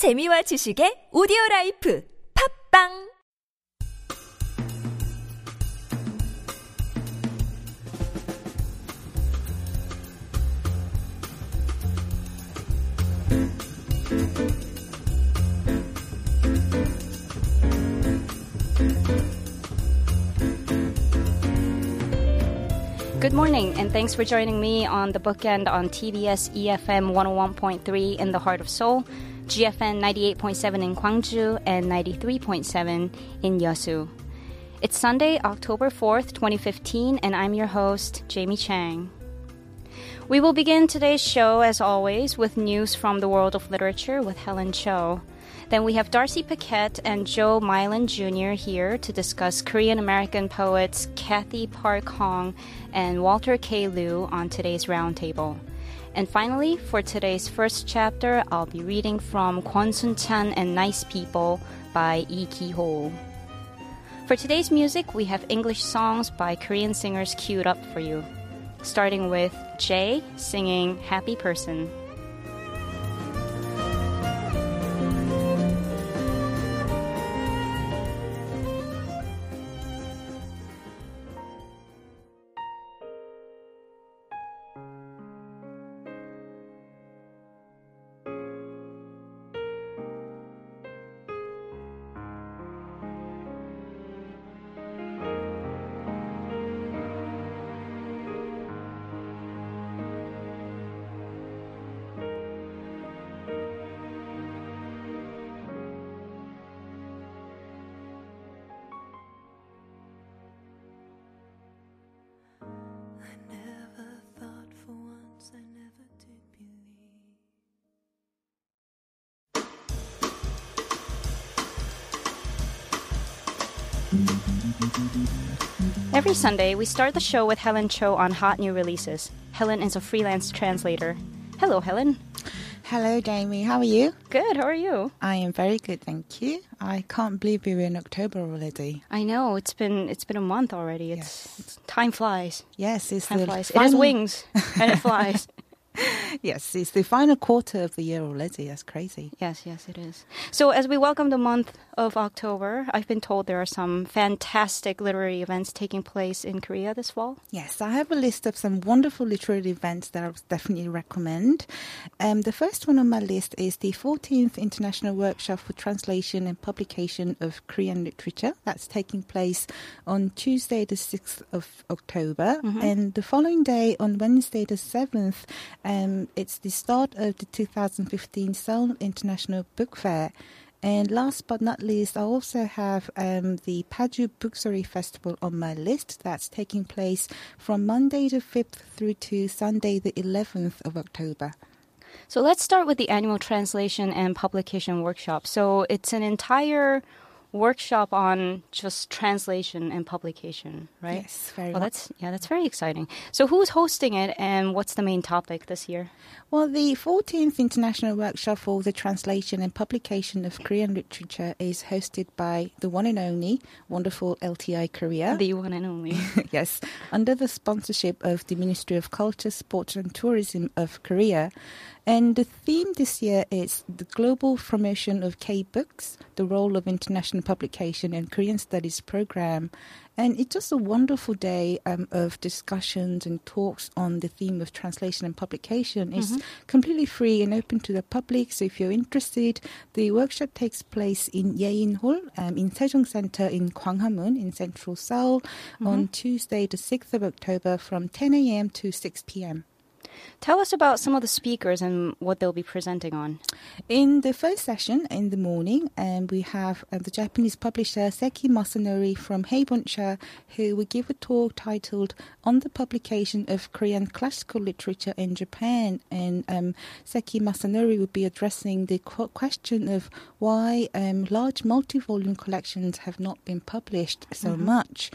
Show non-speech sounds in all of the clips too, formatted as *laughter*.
재미와 지식의 오디오 라이프 팝빵 Good morning, and thanks for joining me on the bookend on TBS EFM 101.3 in the heart of Seoul, GFN 98.7 in Gwangju, and 93.7 in Yeosu. It's Sunday, October 4th, 2015, and I'm your host, Jamie Chang. We will begin today's show, as always, with news from the world of literature with Helen Cho. Then we have Darcy Paquet and Joe Mylan Jr. here to discuss Korean American poets Cathy Park Hong and Walter K. Lew on today's roundtable. And finally, for today's first chapter, I'll be reading from Kwon Chan and Nice People by Lee Ki Ho. For today's music, we have English songs by Korean singers queued up for you, starting with Jay singing Happy Person. Every Sunday, we start the show with Helen Cho on hot new releases. Helen is a freelance translator. Hello, Helen. Hello, Jamie. How are you? Good, how are you? I am very good, thank you. I can't believe we're in October already. I know it's been it's been a month already. It's, it's time flies. Yes, it's Time the flies. It has wings and it flies. *laughs* *laughs* Yes, it's the final quarter of the year already. That's crazy. yes, yes, it is. So as we welcome the month of October, I've been told there are some fantastic literary events taking place in Korea this fall. Yes, I have a list of some wonderful literary events that I would definitely recommend. Um, the first one on my list is the 14th International Workshop for Translation and Publication of Korean Literature. That's taking place on Tuesday, the 6th of October. And the following day, on Wednesday, the 7th, um, it's the start of the 2015 Seoul International Book Fair. And last but not least, I also have um, the Paju Buksori Festival on my list. That's taking place from Monday the 5th through to Sunday the 11th of October. So let's start with the annual translation and publication workshop. So it's an entire workshop on just translation and publication, right? Yes, very Well, much. that's yeah, that's very exciting. So who's hosting it, and what's the main topic this year? Well, the 14th International Workshop for the Translation and Publication of Korean Literature is hosted by the one and only wonderful LTI Korea. The one and only. *laughs* yes, under the sponsorship of the Ministry of Culture, Sports and Tourism of Korea. And the theme this year is the global promotion of K books, the role of international publication and Korean studies program. And it's just a wonderful day um, of discussions and talks on the theme of translation and publication. It's completely free and open to the public. So if you're interested, the workshop takes place in Yein Hall um, in Sejong Center in Gwanghwamun in central Seoul on Tuesday, the 6th of October from 10 a.m. to 6 p.m. Tell us about some of the speakers and what they'll be presenting on. In the first session in the morning, um, we have uh, the Japanese publisher Seki Masanori from Heibonsha, who will give a talk titled "On the Publication of Korean Classical Literature in Japan." And um, Seki Masanori will be addressing the qu- question of why um, large multi-volume collections have not been published so much.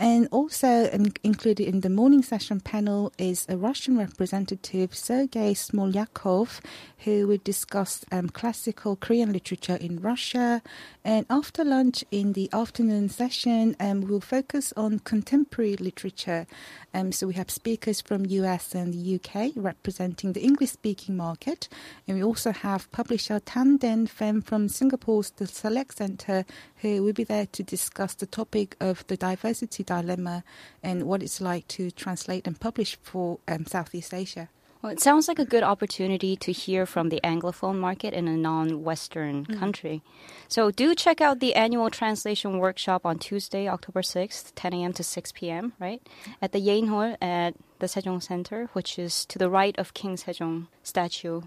And also um, included in the morning session panel is a Russian representative representative Sergei Smolyakov, who will discuss um, classical Korean literature in Russia. And after lunch in the afternoon session, um, we'll focus on contemporary literature. Um, so we have speakers from US and the UK representing the English-speaking market, and we also have publisher Tan Dan Feng from Singapore's The Select Center, who will be there to discuss the topic of the diversity dilemma and what it's like to translate and publish for um, Southeast Asia. Well, it sounds like a good opportunity to hear from the Anglophone market in a non Western country. So do check out the annual translation workshop on Tuesday, October 6th, 10 a.m. to 6 p.m., right? At the Hall at the Sejong Center, which is to the right of King Sejong statue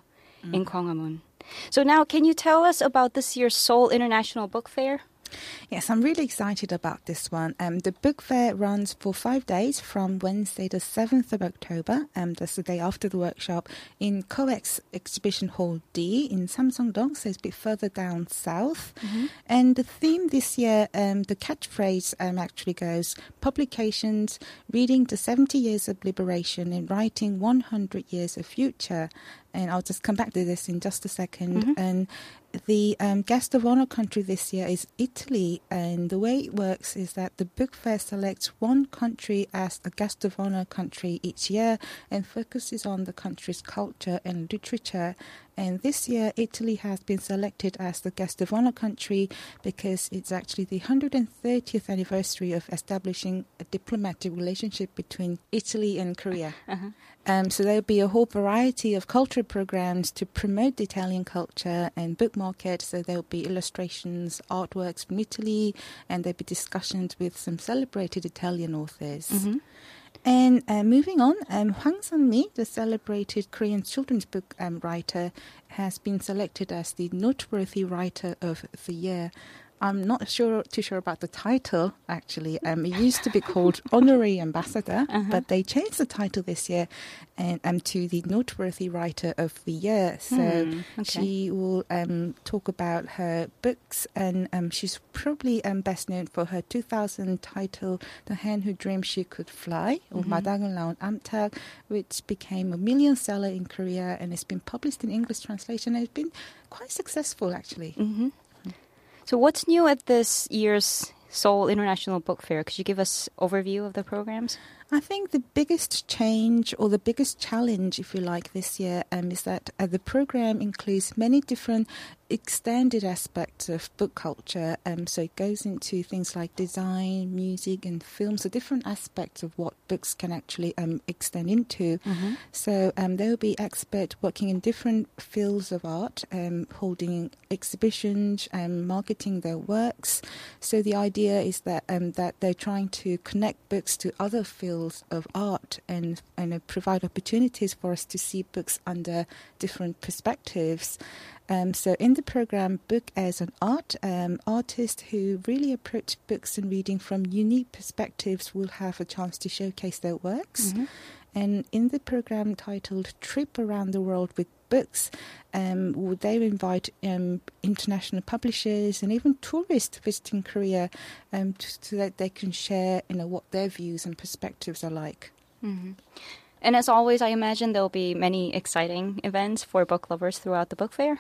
in Gwanghwamun. So now, can you tell us about this year's Seoul International Book Fair? Yes, I'm really excited about this one. Um, the book fair runs for five days from Wednesday, the 7th of October, um, that's the day after the workshop, in COEX Exhibition Hall D in Samsung-dong, so it's a bit further down south. And the theme this year, um, the catchphrase um, actually goes publications, reading the 70 years of liberation and writing 100 years of future. And I'll just come back to this in just a 2nd And the um, guest of honor country this year is Italy, and the way it works is that the book fair selects one country as a guest of honor country each year and focuses on the country's culture and literature. And this year, Italy has been selected as the guest of honor country because it's actually the 130th anniversary of establishing a diplomatic relationship between Italy and Korea. Uh-huh. Uh-huh. Um, so there'll be a whole variety of cultural programs to promote the Italian culture and book market. So there'll be illustrations, artworks from Italy, and there'll be discussions with some celebrated Italian authors. Mm-hmm. And uh, moving on, um, Hwang Sun-mi, the celebrated Korean children's book um, writer, has been selected as the noteworthy writer of the year. I'm not sure too sure about the title actually. Um, it used to be called *laughs* Honorary Ambassador, uh-huh. but they changed the title this year and um, to the Noteworthy Writer of the Year. So mm, okay. she will um, talk about her books, and um, she's probably um, best known for her 2000 title "The Hen Who Dreamed She Could Fly" or mm-hmm. Which became a million seller in Korea, and it's been published in English translation. And it's been quite successful actually. Mm-hmm. So, what's new at this year's Seoul International Book Fair? Could you give us overview of the programs? I think the biggest change or the biggest challenge, if you like, this year um, is that uh, the program includes many different extended aspects of book culture. Um, so it goes into things like design, music, and film. So different aspects of what books can actually um, extend into. So um, there will be experts working in different fields of art, um, holding exhibitions and marketing their works. So the idea is that um, that they're trying to connect books to other fields of art and and provide opportunities for us to see books under different perspectives. Um, so in the program, Book as an Art, um, artists who really approach books and reading from unique perspectives will have a chance to showcase their works. And in the program titled Trip Around the World with Books, um, would they invite um, international publishers and even tourists visiting Korea um, so that they can share you know, what their views and perspectives are like. And as always, I imagine there'll be many exciting events for book lovers throughout the book fair.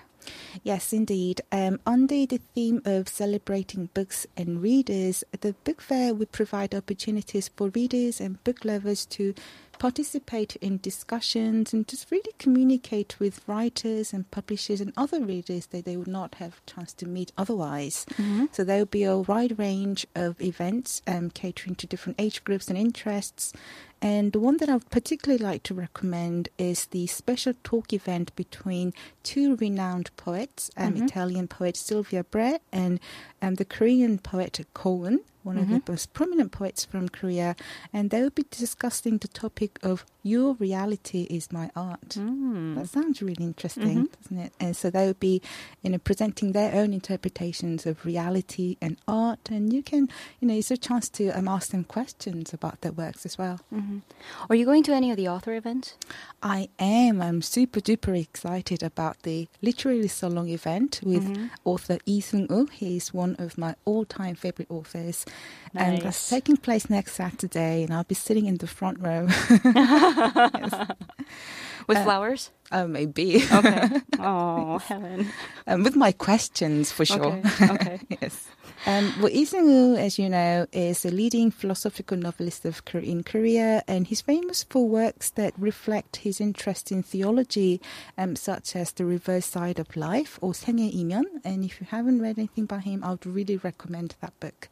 Yes, indeed. Um, under the theme of celebrating books and readers, the book fair would provide opportunities for readers and book lovers to participate in discussions and just really communicate with writers and publishers and other readers that they would not have a chance to meet otherwise. So there will be a wide range of events um, catering to different age groups and interests. And the one that I would particularly like to recommend is the special talk event between two renowned poets, um, Italian poet Silvia Bre and um, the Korean poet Ko Un, one of the mm-hmm. most prominent poets from Korea. And they will be discussing the topic of Your Reality is My Art. Mm. That sounds really interesting, mm-hmm. doesn't it? And so they will be, you know, presenting their own interpretations of reality and art. And you can, you know, it's a chance to um, ask them questions about their works as well. Mm-hmm. Are you going to any of the author events? I am. I'm super duper excited about the literary salon event with author Lee Seung-woo. He is one of my all-time favorite authors, And that's taking place next Saturday, and I'll be sitting in the front row. *laughs* With Uh, flowers? oh, maybe. Okay. *laughs* oh, Helen. um, with my questions, for sure. Okay. Okay. *laughs* yes. Um, well, Lee Seung-woo, as you know, is a leading philosophical novelist of Kor- in Korea, and he's famous for works that reflect his interest in theology, um, such as The Reverse Side of Life or 생애 이면. And if you haven't read anything by him, I would really recommend that book.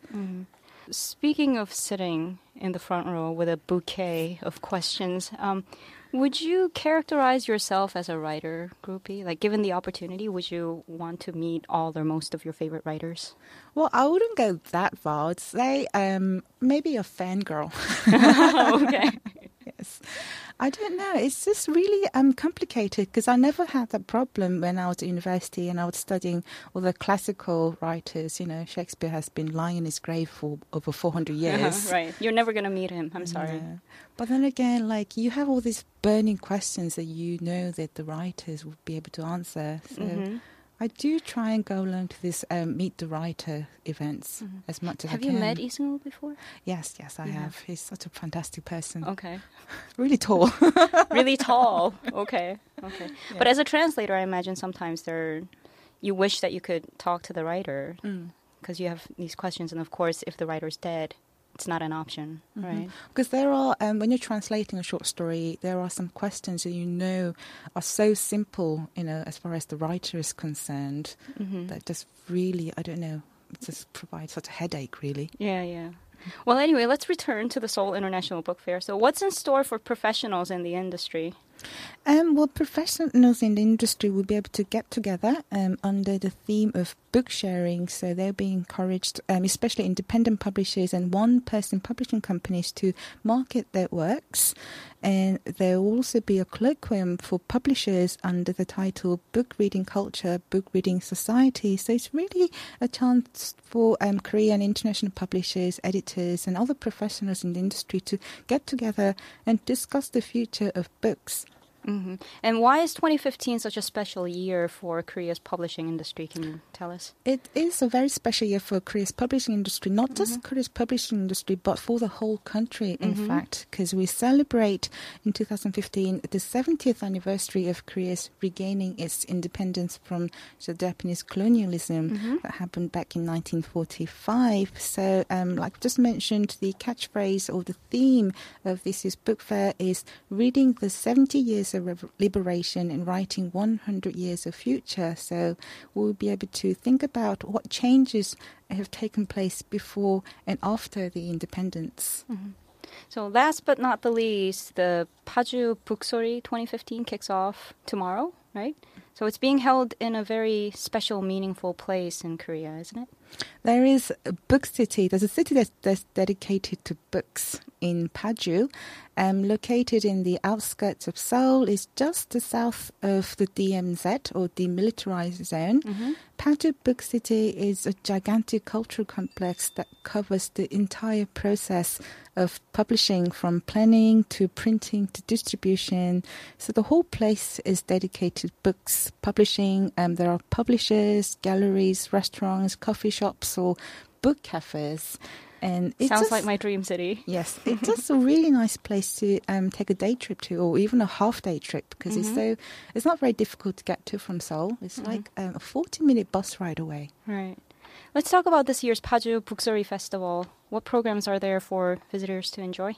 Speaking of sitting in the front row with a bouquet of questions, um, would you characterize yourself as a writer groupie? Like, given the opportunity, would you want to meet all or most of your favorite writers? Well, I wouldn't go that far. I'd say um, maybe a fangirl. *laughs* okay. *laughs* yes. I don't know. It's just really um, complicated because I never had that problem when I was at university and I was studying all the classical writers. You know, Shakespeare has been lying in his grave for over 400 *laughs* years. Uh-huh, right. You're never going to meet him. I'm sorry. Yeah. But then again, like you have all these burning questions that you know that the writers would be able to answer. So Mhm. I do try and go along to this um, meet the writer events as much as I can. Have you met Isung before? Yes, yes, I You have? have. He's such a fantastic person. Okay. *laughs* Really tall. *laughs* really tall. *laughs* Okay. Okay. But as a translator, I imagine sometimes there, you wish that you could talk to the writer Mm. because you have these questions, and of course, if the writer's dead, it's not an option, right? Because there are, um, when you're translating a short story, there are some questions that you know are so simple, you know, as far as the writer is concerned, Mm-hmm. that just really, I don't know, it just provides such a headache, really. Yeah, yeah. Well, anyway, let's return to the Seoul International Book Fair. So, what's in store for professionals in the industry? Um, well, professionals in the industry will be able to get together um, under the theme of book sharing. So they'll be encouraged, um, especially independent publishers and one-person publishing companies, to market their works. And there will also be a colloquium for publishers under the title Book Reading Culture, Book Reading Society. So it's really a chance for um, Korean international publishers, editors, and other professionals in the industry to get together and discuss the future of books. Hmm And why is 2015 such a special year for Korea's publishing industry? Can you tell us? It is a very special year for Korea's publishing industry, not just Korea's publishing industry, but for the whole country, in fact, because we celebrate in 2015 the 70th anniversary of Korea's regaining its independence from the Japanese colonialism that happened back in 1945. So, um, like I just mentioned, the catchphrase or the theme of this year's book fair is reading the 70 years of liberation and writing 100 years of future. So we'll be able to think about what changes have taken place before and after the independence. Mm-hmm. So, last but not the least, the Paju Buksori 2015 kicks off tomorrow, right? So, it's being held in a very special, meaningful place in Korea, isn't it? There is a book city. There's a city that's, that's dedicated to books in Paju, um, located in the outskirts of Seoul. It's just to south of the DMZ or demilitarized zone. Paju Book City is a gigantic cultural complex that covers the entire process of publishing from planning to printing to distribution. So the whole place is dedicated to books, publishing. Um, there are publishers, galleries, restaurants, coffee shops, or book cafes. And it Sounds just- like my dream city. Yes, it's just a really nice place to um, take a day trip to, or even a half day trip, because it's so it's not very difficult to get to from Seoul. It's like um, a forty minute bus ride away. Right. Let's talk about this year's Paju Buksori Festival. What programs are there for visitors to enjoy?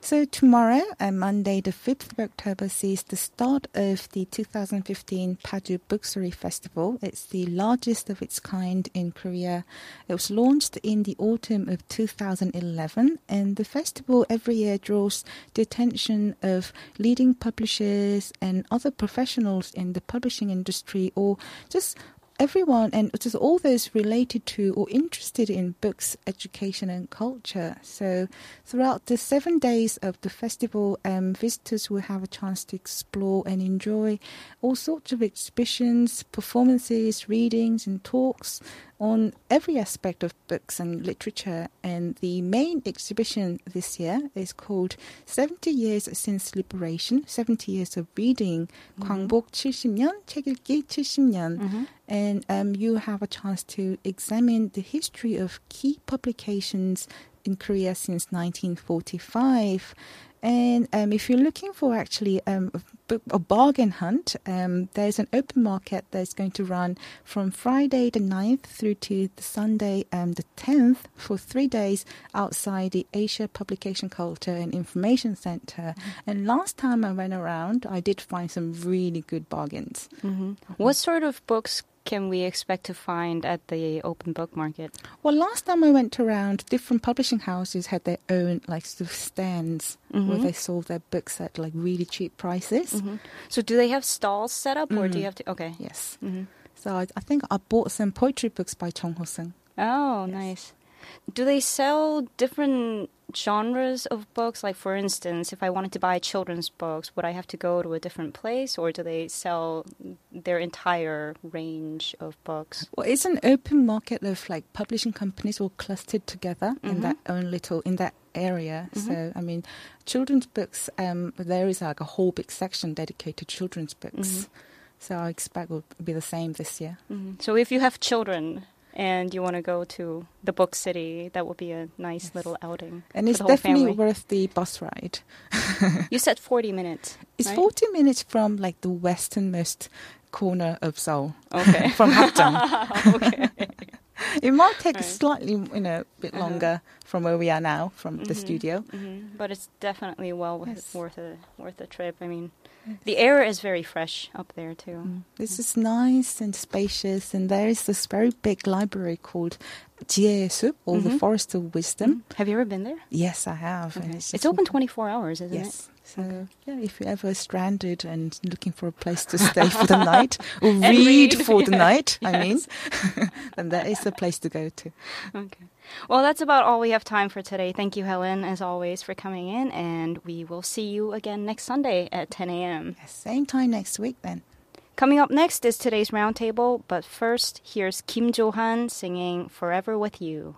So tomorrow, uh, Monday, the fifth of October, sees the start of the 2015 Paju Buksori Festival. It's the largest of its kind in Korea. It was launched in the autumn of 2011, and the festival every year draws the attention of leading publishers and other professionals in the publishing industry, or just everyone and just all those related to or interested in books, education, and culture. So, throughout the seven days of the festival, um, visitors will have a chance to explore and enjoy all sorts of exhibitions, performances, readings, and talks on every aspect of books and literature. And the main exhibition this year is called 70 Years Since Liberation, 70 Years of Reading, 광복 70년, 책 읽기 70년. And um, you have a chance to examine the history of key publications in Korea since 1945. And um, if you're looking for actually um, a, bargain hunt, um, there's an open market that's going to run from Friday the 9th through to the Sunday um, the 10th for three days outside the Asia Publication Culture and Information Center. And last time I went around, I did find some really good bargains. What sort of books can we expect to find at the open book market? Well, last time I went around, different publishing houses had their own like sort of stands where mm-hmm. they sold their books at like really cheap prices. Mm-hmm. So do they have stalls set up or do mm-hmm. you have to okay. Yes. So I, I think I bought some poetry books by Chung Ho Sung. Oh, nice. Do they sell different genres of books? Like, for instance, if I wanted to buy children's books, would I have to go to a different place, or do they sell their entire range of books? Well, it's an open market of like publishing companies all clustered together in that own little in that area. So I mean, children's books. Um, there is like a whole big section dedicated to children's books. So I expect will be the same this year. Mhm. So, if you have children and you want to go to the book city, that would be a nice little outing. And it's definitely family. worth the bus ride. *laughs* You said 40 minutes. It's right? 40 minutes from like the westernmost corner of Seoul, Okay. *laughs* from Hapjeong. *laughs* okay. it might take Right. Uh-huh. slightly, you know, a bit longer from where we are now, from the studio. hmm But it's definitely well worth, Yes. worth a worth a trip. I mean, the air is very fresh up there too. Mm. This is nice and spacious, and there is this very big library called Jiesu, or the Forest of Wisdom. Have you ever been there? Yes, I have. Okay. just- It's open 24 hours, isn't Yes. So yeah, if you're ever stranded and looking for a place to stay for the *laughs* night or read, read, for the *laughs* yes, night, I mean, *laughs* then that is the place to go to. Okay. Well, that's about all we have time for today. Thank you, Helen, as always, for coming in, and we will see you again next Sunday at 10 a.m. Same time next week then. Coming up next is today's roundtable, but first, here's Kim Johan singing Forever with You.